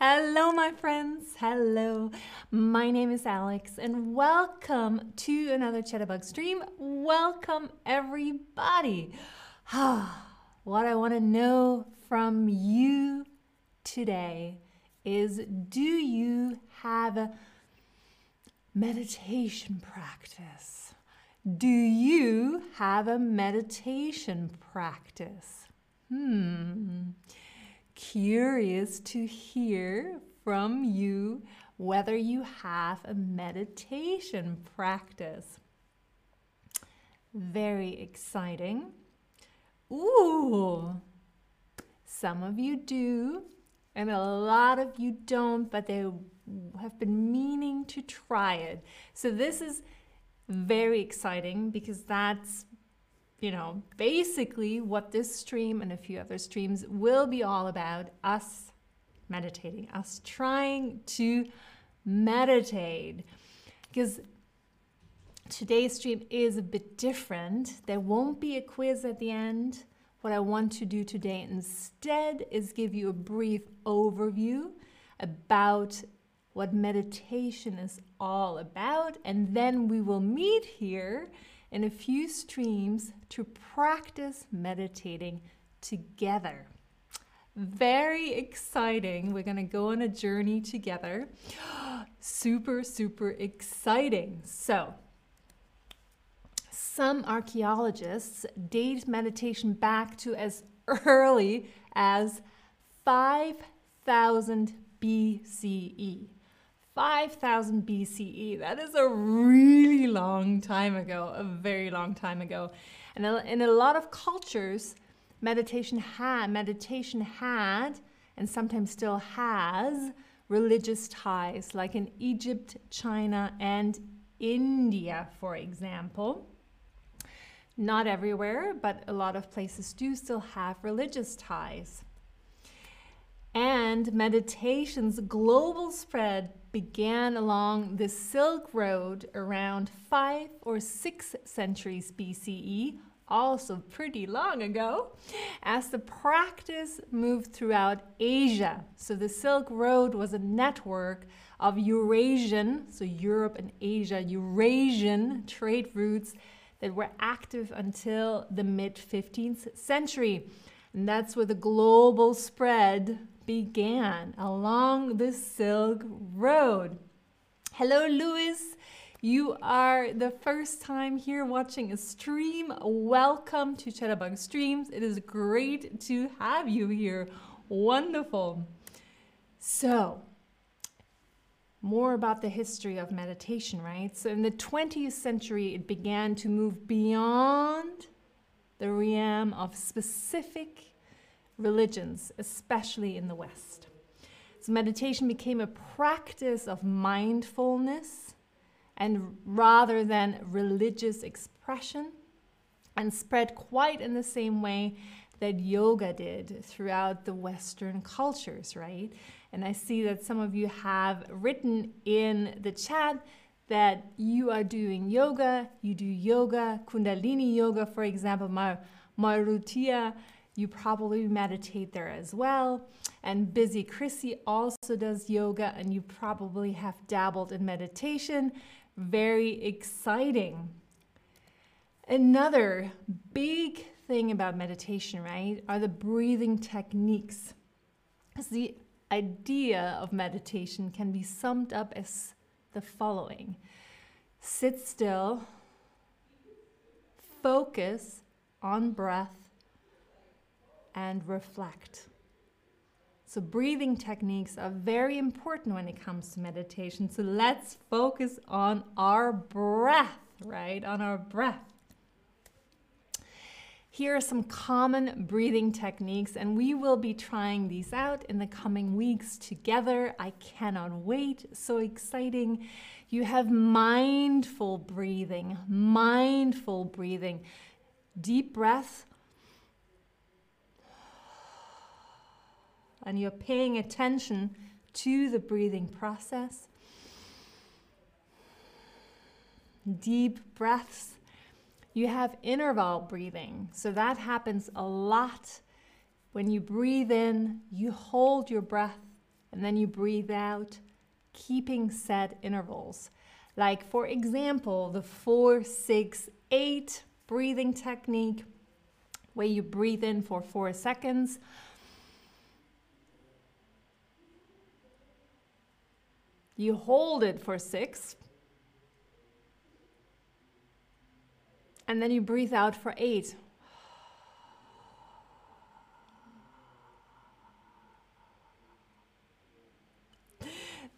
Hello, my friends. Hello. My name is Alex, and welcome to another Chatterbug stream. Welcome, everybody. what I want to know from you today is do you have a meditation practice? Do you have a meditation practice? Hmm curious to hear from you whether you have a meditation practice. Very exciting. Ooh, some of you do, and a lot of you don't, but they have been meaning to try it. So, this is very exciting because that's you know, basically what this stream and a few other streams will be all about us meditating, us trying to meditate. Because today's stream is a bit different. There won't be a quiz at the end. What I want to do today instead is give you a brief overview about what meditation is all about, and then we will meet here in a few streams to practice meditating together. Very exciting. We're going to go on a journey together. super, super exciting. So, some archaeologists date meditation back to as early as 5000 BCE. 5000 BCE. That is a really long time ago, a very long time ago. And in a lot of cultures, meditation had meditation had and sometimes still has religious ties like in Egypt, China, and India, for example. Not everywhere, but a lot of places do still have religious ties. And meditation's global spread began along the Silk Road around 5 or 6 centuries BCE, also pretty long ago, as the practice moved throughout Asia. So the Silk Road was a network of Eurasian, so Europe and Asia, Eurasian trade routes that were active until the mid 15th century. And that's where the global spread began along the Silk Road. Hello, Louis. You are the first time here watching a stream. Welcome to Chatterbug Streams. It is great to have you here. Wonderful. So, more about the history of meditation, right? So, in the 20th century, it began to move beyond the realm of specific religions, especially in the West. So, meditation became a practice of mindfulness and rather than religious expression, and spread quite in the same way that yoga did throughout the Western cultures, right? And I see that some of you have written in the chat that you are doing yoga, you do yoga, Kundalini yoga, for example, Mar- Marutia you probably meditate there as well. And Busy Chrissy also does yoga, and you probably have dabbled in meditation. Very exciting. Another big thing about meditation, right, are the breathing techniques. The idea of meditation can be summed up as the following sit still, focus on breath, and reflect. So, breathing techniques are very important when it comes to meditation. So, let's focus on our breath, right? On our breath. Here are some common breathing techniques, and we will be trying these out in the coming weeks together. I cannot wait. So exciting. You have mindful breathing, mindful breathing, deep breath and you're paying attention to the breathing process. Deep breaths. You have interval breathing. So that happens a lot. When you breathe in, you hold your breath and then you breathe out, keeping set intervals. Like, for example, the four, six, eight breathing technique, where you breathe in for four seconds. You hold it for six. And then you breathe out for eight.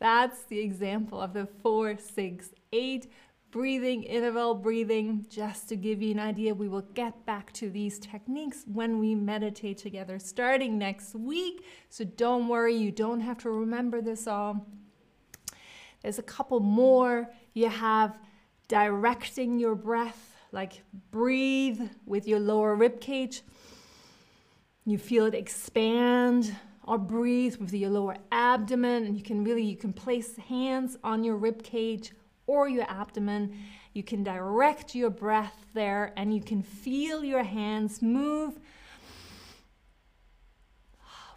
That's the example of the four, six, eight breathing, interval breathing, just to give you an idea. We will get back to these techniques when we meditate together starting next week. So don't worry, you don't have to remember this all. There's a couple more. You have directing your breath, like breathe with your lower rib cage. You feel it expand or breathe with your lower abdomen and you can really you can place hands on your rib cage or your abdomen you can direct your breath there and you can feel your hands move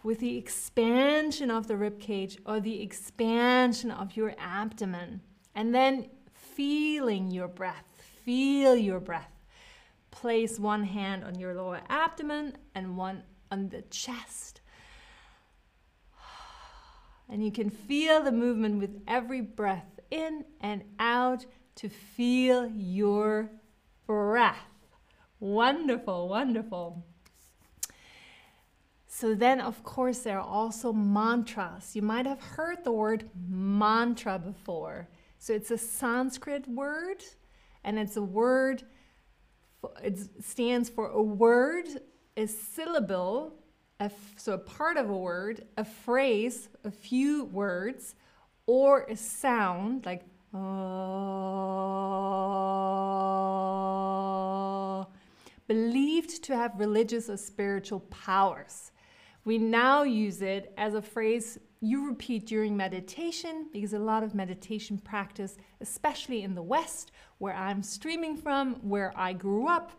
with the expansion of the rib cage or the expansion of your abdomen and then feeling your breath feel your breath place one hand on your lower abdomen and one on the chest and you can feel the movement with every breath in and out to feel your breath. Wonderful, wonderful. So, then of course, there are also mantras. You might have heard the word mantra before. So, it's a Sanskrit word, and it's a word, it stands for a word, a syllable so a part of a word, a phrase, a few words, or a sound like uh, believed to have religious or spiritual powers. We now use it as a phrase you repeat during meditation because a lot of meditation practice, especially in the West, where I'm streaming from, where I grew up,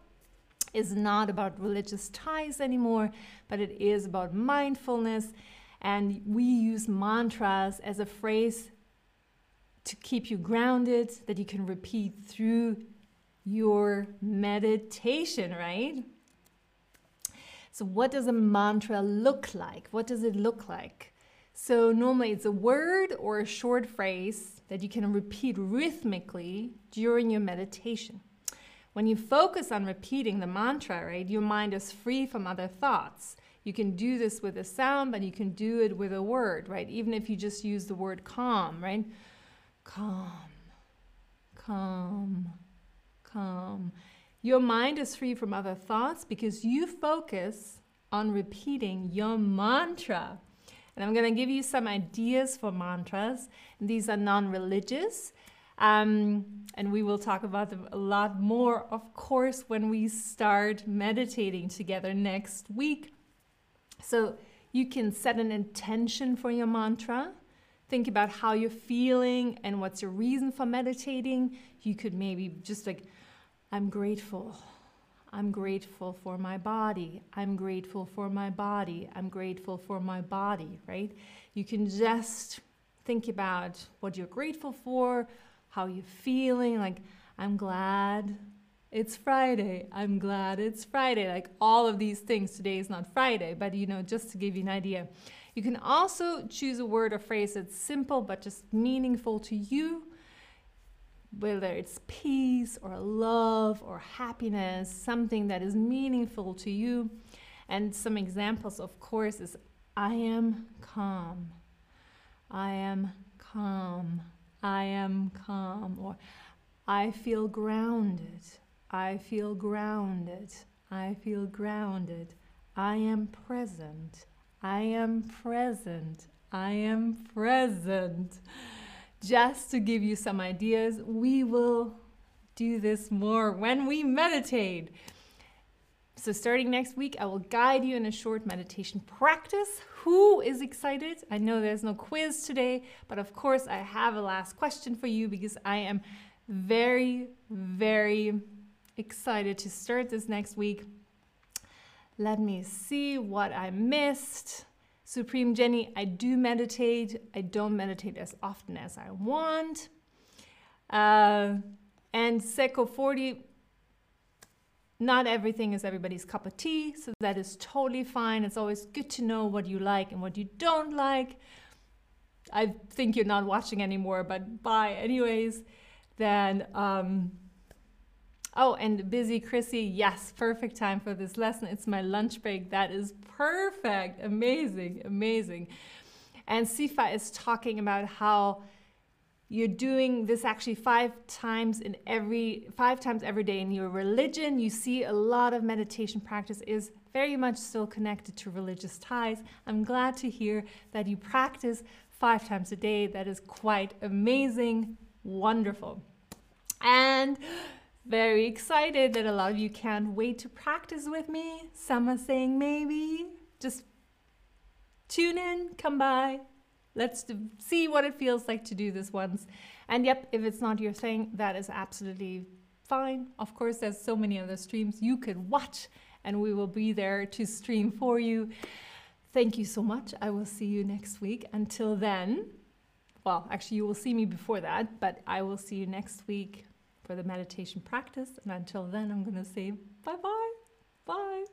is not about religious ties anymore, but it is about mindfulness. And we use mantras as a phrase to keep you grounded that you can repeat through your meditation, right? So, what does a mantra look like? What does it look like? So, normally it's a word or a short phrase that you can repeat rhythmically during your meditation. When you focus on repeating the mantra, right, your mind is free from other thoughts. You can do this with a sound, but you can do it with a word, right? Even if you just use the word calm, right? Calm, calm, calm. Your mind is free from other thoughts because you focus on repeating your mantra. And I'm going to give you some ideas for mantras. These are non religious. Um, and we will talk about them a lot more, of course, when we start meditating together next week. So you can set an intention for your mantra. Think about how you're feeling and what's your reason for meditating. You could maybe just like, I'm grateful. I'm grateful for my body. I'm grateful for my body. I'm grateful for my body, right? You can just think about what you're grateful for, how you're feeling like i'm glad it's friday i'm glad it's friday like all of these things today is not friday but you know just to give you an idea you can also choose a word or phrase that's simple but just meaningful to you whether it's peace or love or happiness something that is meaningful to you and some examples of course is i am calm i am calm I am calm, or I feel grounded. I feel grounded. I feel grounded. I am present. I am present. I am present. Just to give you some ideas, we will do this more when we meditate. So, starting next week, I will guide you in a short meditation practice. Who is excited? I know there's no quiz today, but of course, I have a last question for you because I am very, very excited to start this next week. Let me see what I missed. Supreme Jenny, I do meditate. I don't meditate as often as I want. Uh, and Seco 40, not everything is everybody's cup of tea, so that is totally fine. It's always good to know what you like and what you don't like. I think you're not watching anymore, but bye anyways. Then, um, oh, and busy Chrissy, yes, perfect time for this lesson. It's my lunch break. That is perfect, amazing, amazing. And Sifa is talking about how you're doing this actually five times in every five times every day in your religion. You see a lot of meditation practice is very much still connected to religious ties. I'm glad to hear that you practice five times a day. That is quite amazing. Wonderful. And very excited that a lot of you can't wait to practice with me some are saying maybe just tune in come by Let's see what it feels like to do this once. And yep, if it's not your thing, that is absolutely fine. Of course, there's so many other streams you could watch, and we will be there to stream for you. Thank you so much. I will see you next week. Until then, well, actually, you will see me before that, but I will see you next week for the meditation practice. And until then, I'm going to say bye bye. Bye.